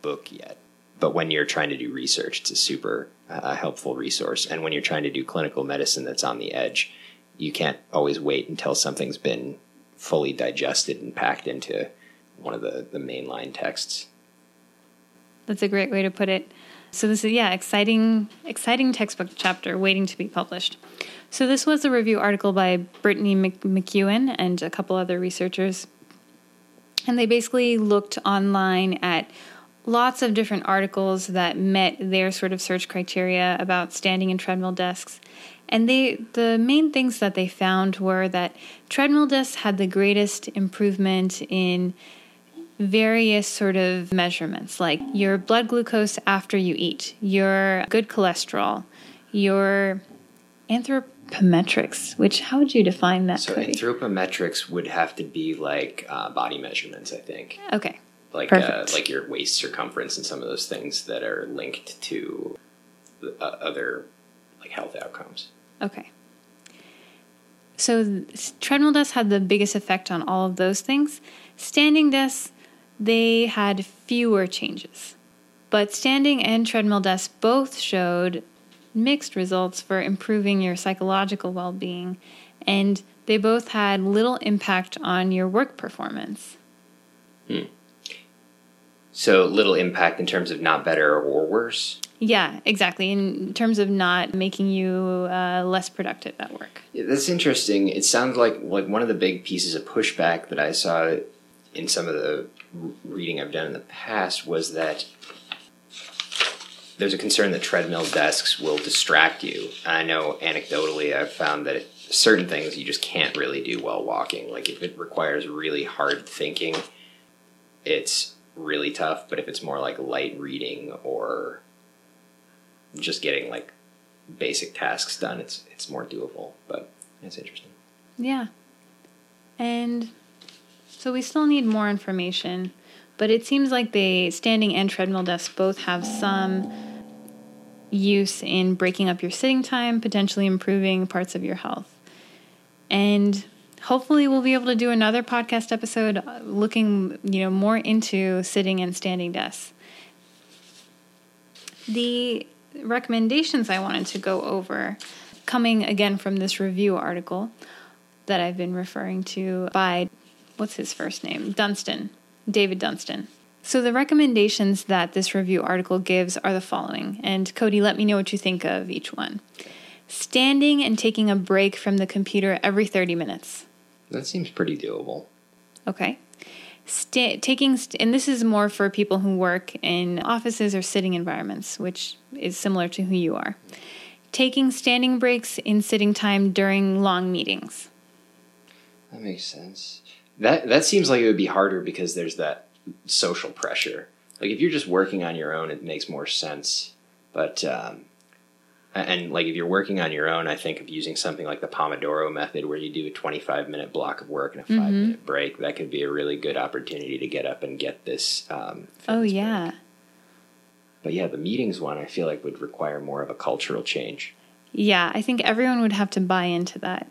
book yet. But when you're trying to do research, it's a super uh, helpful resource. And when you're trying to do clinical medicine that's on the edge, you can't always wait until something's been fully digested and packed into one of the, the mainline texts. That's a great way to put it. So this is yeah, exciting exciting textbook chapter waiting to be published. So this was a review article by Brittany MacEwen and a couple other researchers. And they basically looked online at lots of different articles that met their sort of search criteria about standing in treadmill desks and they the main things that they found were that treadmill desks had the greatest improvement in various sort of measurements like your blood glucose after you eat, your good cholesterol, your anthropometrics, which how would you define that? So Cody? anthropometrics would have to be like uh, body measurements, I think. Okay. Like uh, like your waist circumference and some of those things that are linked to uh, other like health outcomes. Okay. So treadmill desks had the biggest effect on all of those things. Standing desks, they had fewer changes. But standing and treadmill desks both showed mixed results for improving your psychological well being, and they both had little impact on your work performance. Hmm. So little impact in terms of not better or worse? Yeah, exactly. In terms of not making you uh, less productive at work. Yeah, that's interesting. It sounds like like one of the big pieces of pushback that I saw in some of the reading I've done in the past was that there's a concern that treadmill desks will distract you. I know anecdotally, I've found that certain things you just can't really do while walking. Like if it requires really hard thinking, it's really tough. But if it's more like light reading or just getting like basic tasks done, it's it's more doable. But it's interesting. Yeah. And so we still need more information, but it seems like the standing and treadmill desks both have some use in breaking up your sitting time, potentially improving parts of your health. And hopefully we'll be able to do another podcast episode uh, looking, you know, more into sitting and standing desks. The recommendations I wanted to go over coming again from this review article that I've been referring to by what's his first name? Dunstan, David Dunstan. So, the recommendations that this review article gives are the following. And Cody, let me know what you think of each one. Standing and taking a break from the computer every 30 minutes. That seems pretty doable. Okay. Sta- taking, st- and this is more for people who work in offices or sitting environments, which is similar to who you are. Taking standing breaks in sitting time during long meetings. That makes sense. That that seems like it would be harder because there's that social pressure. Like if you're just working on your own, it makes more sense. But um, and like if you're working on your own, I think of using something like the Pomodoro method, where you do a 25 minute block of work and a 5 mm-hmm. minute break. That could be a really good opportunity to get up and get this. Um, oh yeah. Break. But yeah, the meetings one I feel like would require more of a cultural change. Yeah, I think everyone would have to buy into that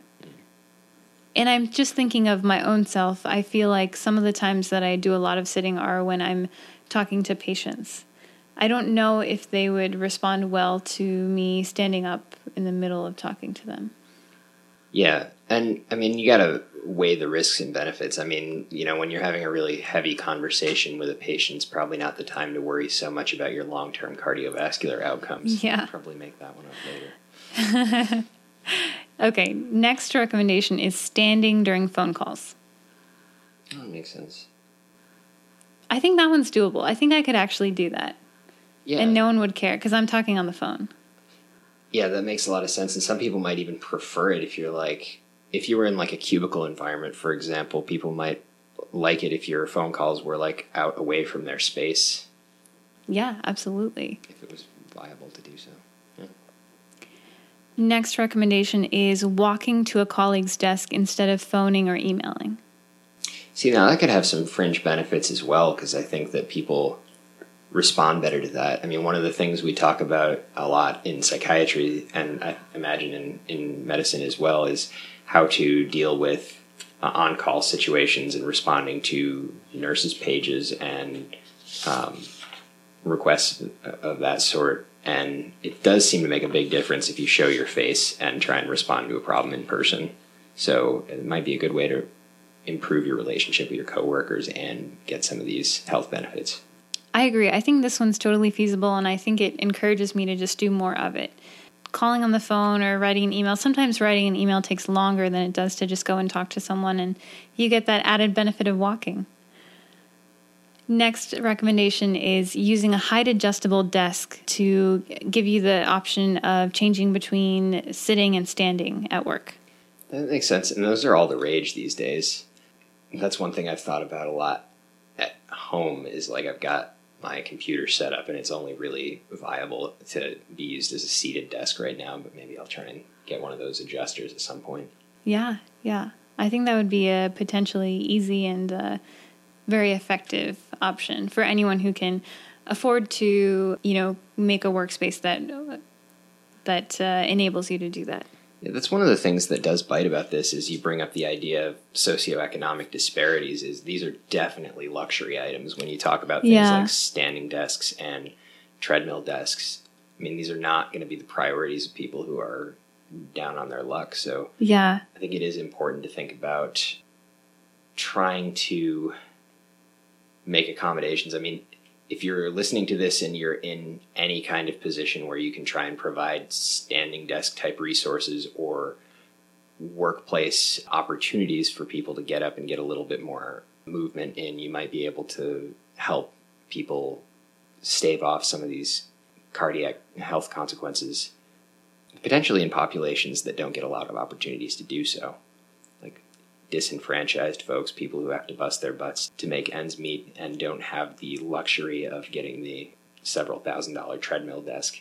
and I'm just thinking of my own self. I feel like some of the times that I do a lot of sitting are when I'm talking to patients. I don't know if they would respond well to me standing up in the middle of talking to them. Yeah. And I mean, you got to weigh the risks and benefits. I mean, you know, when you're having a really heavy conversation with a patient, it's probably not the time to worry so much about your long term cardiovascular outcomes. Yeah. probably make that one up later. Okay, next recommendation is standing during phone calls. Oh, that makes sense. I think that one's doable. I think I could actually do that. Yeah. And no one would care because I'm talking on the phone. Yeah, that makes a lot of sense. And some people might even prefer it if you're like, if you were in like a cubicle environment, for example, people might like it if your phone calls were like out away from their space. Yeah, absolutely. If it was viable to do so. Next recommendation is walking to a colleague's desk instead of phoning or emailing. See, now that could have some fringe benefits as well because I think that people respond better to that. I mean, one of the things we talk about a lot in psychiatry and I imagine in, in medicine as well is how to deal with uh, on call situations and responding to nurses' pages and um, requests of that sort and it does seem to make a big difference if you show your face and try and respond to a problem in person. So it might be a good way to improve your relationship with your coworkers and get some of these health benefits. I agree. I think this one's totally feasible, and I think it encourages me to just do more of it. Calling on the phone or writing an email, sometimes writing an email takes longer than it does to just go and talk to someone, and you get that added benefit of walking. Next recommendation is using a height adjustable desk to give you the option of changing between sitting and standing at work. That makes sense. And those are all the rage these days. That's one thing I've thought about a lot at home is like I've got my computer set up and it's only really viable to be used as a seated desk right now, but maybe I'll try and get one of those adjusters at some point. Yeah, yeah. I think that would be a potentially easy and uh, very effective option for anyone who can afford to, you know, make a workspace that that uh, enables you to do that. Yeah, that's one of the things that does bite about this is you bring up the idea of socioeconomic disparities is these are definitely luxury items when you talk about things yeah. like standing desks and treadmill desks. I mean, these are not going to be the priorities of people who are down on their luck. So, yeah. I think it is important to think about trying to make accommodations. I mean, if you're listening to this and you're in any kind of position where you can try and provide standing desk type resources or workplace opportunities for people to get up and get a little bit more movement in, you might be able to help people stave off some of these cardiac health consequences, potentially in populations that don't get a lot of opportunities to do so. Disenfranchised folks, people who have to bust their butts to make ends meet and don't have the luxury of getting the several thousand dollar treadmill desk.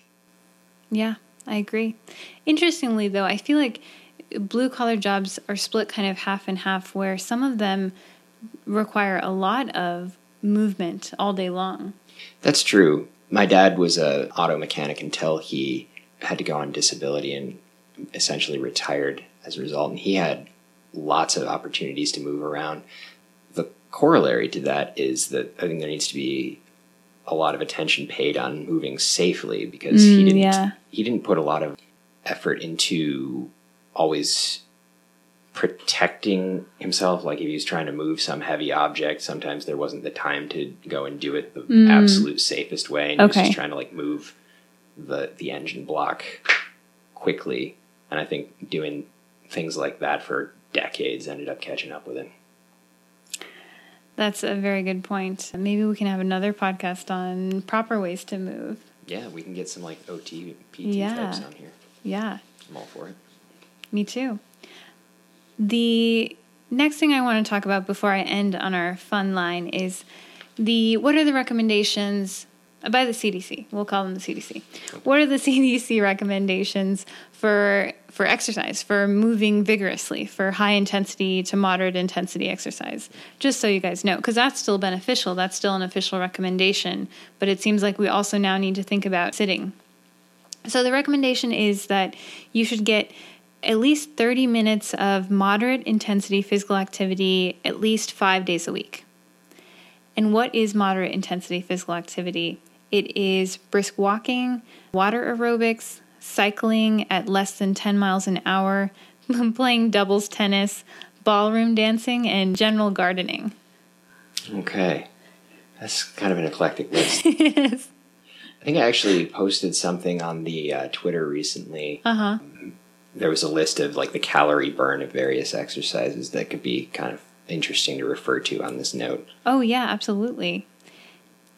Yeah, I agree. Interestingly, though, I feel like blue collar jobs are split kind of half and half, where some of them require a lot of movement all day long. That's true. My dad was a auto mechanic until he had to go on disability and essentially retired as a result. And he had lots of opportunities to move around. The corollary to that is that I think there needs to be a lot of attention paid on moving safely because he Mm, didn't yeah. he didn't put a lot of effort into always protecting himself like if he was trying to move some heavy object sometimes there wasn't the time to go and do it the absolute safest way and he was Mm. Just trying to like move the the engine block quickly and i think doing things like that for decades ended up catching up with him That's a very good point. Maybe we can have another podcast on proper ways to move. yeah we can get some like ot pt Yeah. types on here Yeah, i'm all for it me too. The next thing I want to talk about before I end on our fun line is the what are the recommendations by the CDC? We'll call them the CDC. What are the CDC recommendations for for exercise, for moving vigorously, for high intensity to moderate intensity exercise? Just so you guys know, because that's still beneficial. That's still an official recommendation. But it seems like we also now need to think about sitting. So the recommendation is that you should get at least 30 minutes of moderate intensity physical activity at least five days a week. And what is moderate intensity physical activity? It is brisk walking, water aerobics, cycling at less than 10 miles an hour, playing doubles tennis, ballroom dancing, and general gardening. okay that's kind of an eclectic list I think I actually posted something on the uh, Twitter recently. Uh huh. There was a list of like the calorie burn of various exercises that could be kind of interesting to refer to on this note. Oh, yeah, absolutely.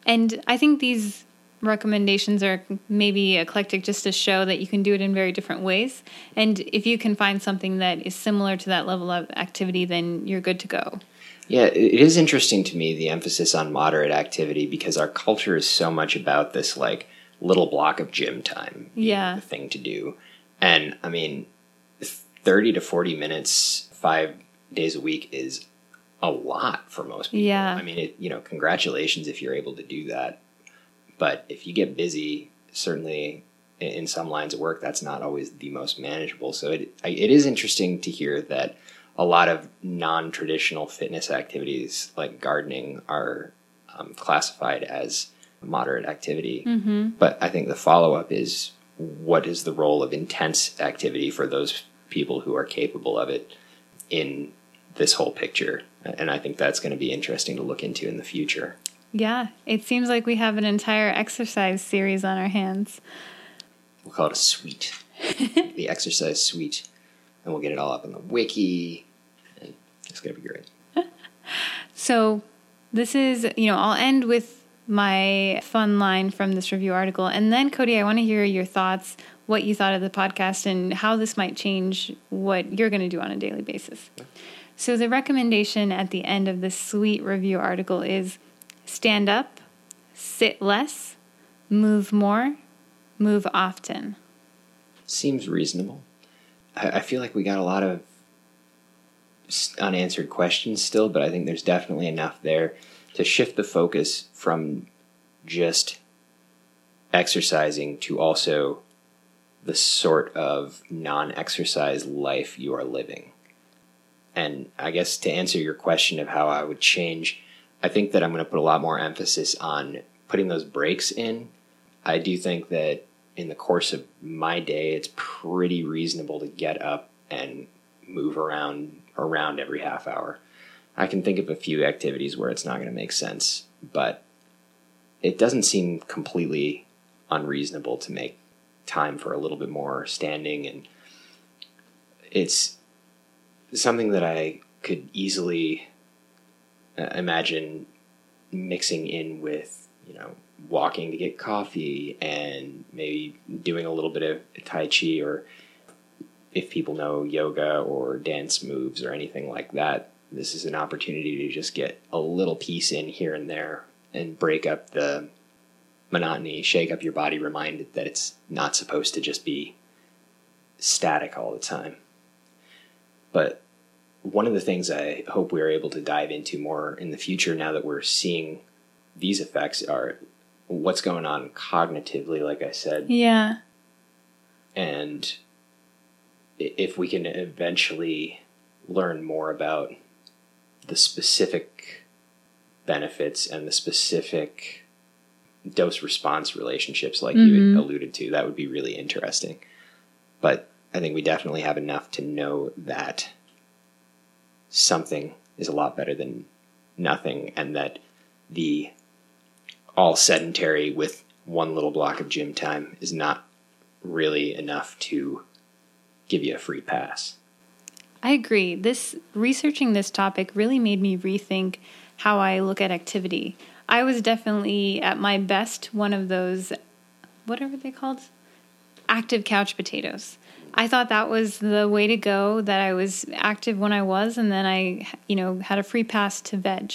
And I think these recommendations are maybe eclectic just to show that you can do it in very different ways. And if you can find something that is similar to that level of activity, then you're good to go. Yeah, it is interesting to me the emphasis on moderate activity because our culture is so much about this like little block of gym time. Yeah. the thing to do. And I mean, 30 to 40 minutes 5 days a week is a lot for most people. Yeah. I mean, it, you know, congratulations if you're able to do that. But if you get busy, certainly in, some lines of work, that's not always the most manageable. So it it is interesting to hear that a lot of non-traditional fitness activities like gardening are um, classified as moderate activity. Mm-hmm. But I think the follow-up is what is the role of intense activity for those people who are capable of it in this whole picture? And I think that's going to be interesting to look into in the future. Yeah, it seems like we have an entire exercise series on our hands. We'll call it a suite, the exercise suite, and we'll get it all up on the wiki, and it's going to be great. So, this is, you know, I'll end with my fun line from this review article. And then, Cody, I want to hear your thoughts, what you thought of the podcast, and how this might change what you're going to do on a daily basis. So, the recommendation at the end of this sweet review article is stand up, sit less, move more, move often. Seems reasonable. I, I feel like we got a lot of unanswered questions still, but I think there's definitely enough there to shift the focus from just exercising to also the sort of non exercise life you are living. And I guess to answer your question of how I would change, I think that I'm going to put a lot more emphasis on putting those breaks in. I do think that in the course of my day, it's pretty reasonable to get up and move around around every half hour. I can think of a few activities where it's not going to make sense, but it doesn't seem completely unreasonable to make time for a little bit more standing and it's something that I could easily imagine mixing in with, you know, walking to get coffee and maybe doing a little bit of Tai Chi or if people know yoga or dance moves or anything like that, this is an opportunity to just get a little piece in here and there and break up the monotony, shake up your body, remind it that it's not supposed to just be static all the time. But one of the things I hope we're able to dive into more in the future now that we're seeing these effects are what's going on cognitively, like I said. Yeah. And if we can eventually learn more about the specific benefits and the specific dose response relationships like mm-hmm. you alluded to that would be really interesting but i think we definitely have enough to know that something is a lot better than nothing and that the all sedentary with one little block of gym time is not really enough to give you a free pass. I agree. This researching this topic really made me rethink how I look at activity. I was definitely at my best one of those whatever they called active couch potatoes. I thought that was the way to go that I was active when I was and then I you know had a free pass to veg.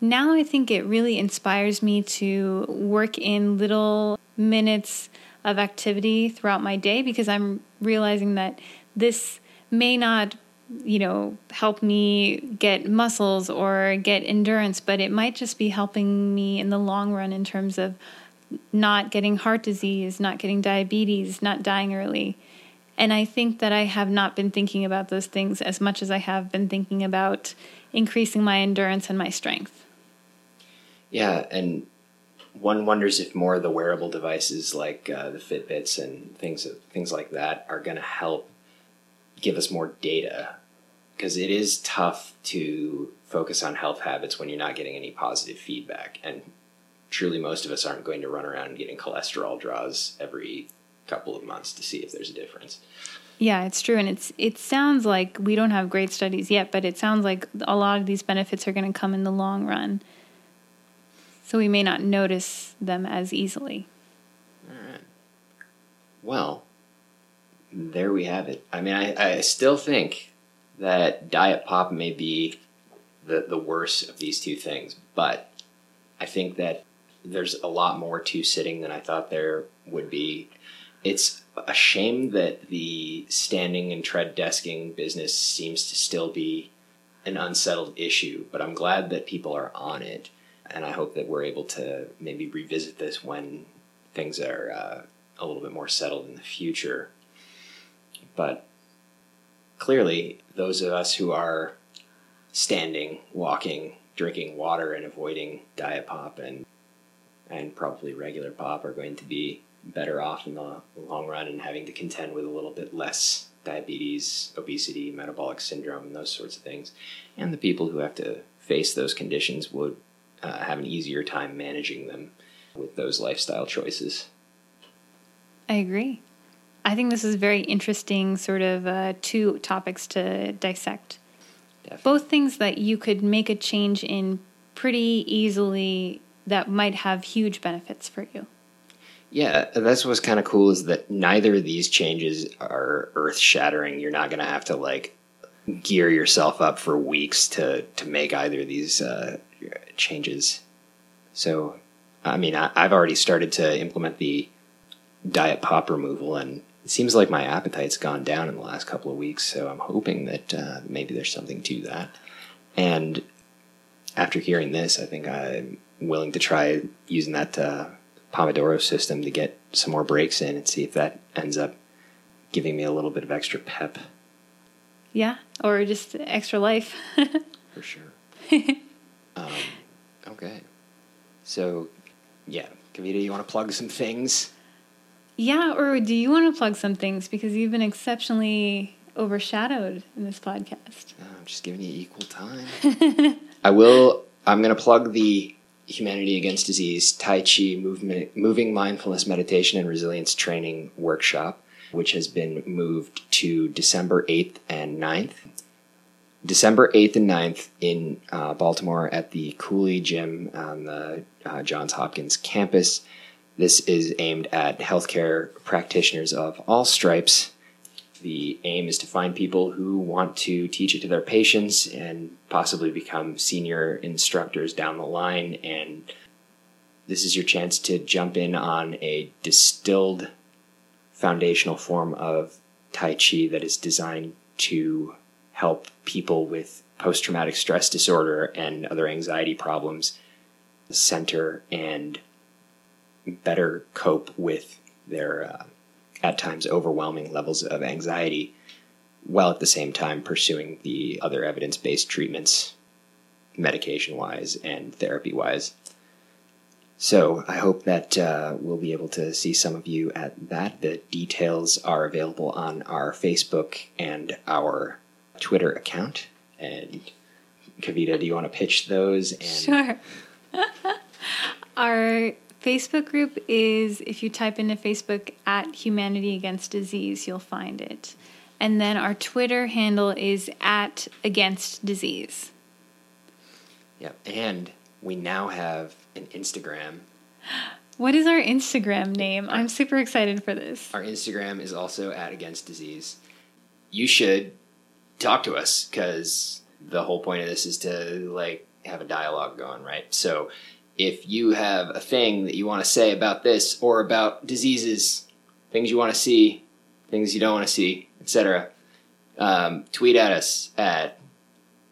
Now I think it really inspires me to work in little minutes of activity throughout my day because I'm realizing that this may not you know help me get muscles or get endurance but it might just be helping me in the long run in terms of not getting heart disease not getting diabetes not dying early and i think that i have not been thinking about those things as much as i have been thinking about increasing my endurance and my strength. Yeah and one wonders if more of the wearable devices like uh, the Fitbits and things things like that are going to help give us more data. Because it is tough to focus on health habits when you're not getting any positive feedback. And truly most of us aren't going to run around getting cholesterol draws every couple of months to see if there's a difference. Yeah, it's true and it's it sounds like we don't have great studies yet, but it sounds like a lot of these benefits are going to come in the long run so we may not notice them as easily. All right. Well, there we have it. I mean, I, I still think that diet pop may be the, the worst of these two things, but I think that there's a lot more to sitting than I thought there would be. It's a shame that the standing and tread desking business seems to still be an unsettled issue, but I'm glad that people are on it and I hope that we're able to maybe revisit this when things are uh, a little bit more settled in the future. But clearly, those of us who are standing, walking, drinking water, and avoiding diet pop and and probably regular pop are going to be better off in the long run and having to contend with a little bit less diabetes, obesity, metabolic syndrome, and those sorts of things. And the people who have to face those conditions would uh, have an easier time managing them with those lifestyle choices. I agree. I think this is very interesting, sort of uh, two topics to dissect. Definitely. Both things that you could make a change in pretty easily that might have huge benefits for you. Yeah, that's what's kind of cool is that neither of these changes are earth shattering. You're not going to have to like gear yourself up for weeks to to make either of these uh, changes. So, I mean, I, have already started to implement the diet pop removal, and it seems like my appetite's gone down in the last couple of weeks. So I'm hoping that uh, maybe there's something to that. And after hearing this, I think I'm willing to try using that uh, Pomodoro system to get some more breaks in and see if that ends up giving me a little bit of extra pep. Yeah, or just extra life. For sure. Um, okay. So, yeah, Kavita, you want to plug some things? Yeah, or do you want to plug some things because you've been exceptionally overshadowed in this podcast? Oh, I'm just giving you equal time. I will. I'm going to plug the Humanity Against Disease Tai Chi movement, Moving Mindfulness Meditation and Resilience Training Workshop, which has been moved to December 8th and 9th December 8th and 9th in uh, Baltimore at the Cooley Gym on the uh, Johns Hopkins campus. This is aimed at healthcare practitioners of all stripes. The aim is to find people who want to teach it to their patients and possibly become senior instructors down the line. And this is your chance to jump in on a distilled foundational form of Tai Chi that is designed to help people with post traumatic stress disorder and other anxiety problems center and better cope with their uh, at times overwhelming levels of anxiety while at the same time pursuing the other evidence based treatments medication wise and therapy wise. So I hope that uh, we'll be able to see some of you at that. The details are available on our Facebook and our Twitter account. And Kavita, do you want to pitch those? And Sure. Our Facebook group is if you type into Facebook at Humanity Against Disease, you'll find it. And then our Twitter handle is at Against Disease. Yeah, and we now have an Instagram. What is our Instagram name? I'm super excited for this. Our Instagram is also at Against Disease. You should talk to us because the whole point of this is to like have a dialogue going, right? So if you have a thing that you want to say about this or about diseases, things you want to see, things you don't want to see, etc., um, tweet at us at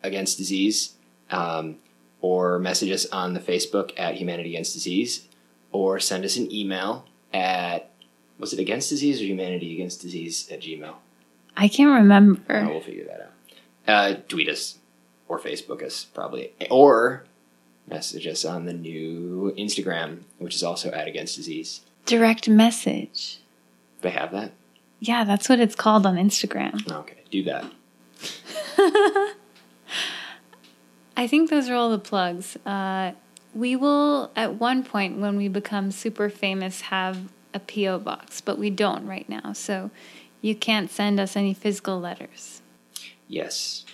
Against Disease. Um, or message us on the Facebook at Humanity Against Disease, or send us an email at was it Against Disease or Humanity Against Disease at Gmail? I can't remember. Oh, we'll figure that out. Uh, tweet us or Facebook us probably, or message us on the new Instagram, which is also at Against Disease. Direct message. They have that. Yeah, that's what it's called on Instagram. Okay, do that. I think those are all the plugs. Uh, we will, at one point, when we become super famous, have a P.O. box, but we don't right now. So you can't send us any physical letters. Yes.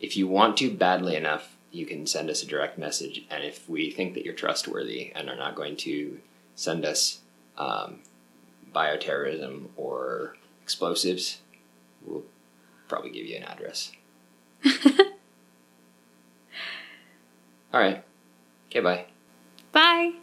If you want to badly enough, you can send us a direct message. And if we think that you're trustworthy and are not going to send us um, bioterrorism or explosives, we'll probably give you an address. All right. Okay, bye. Bye.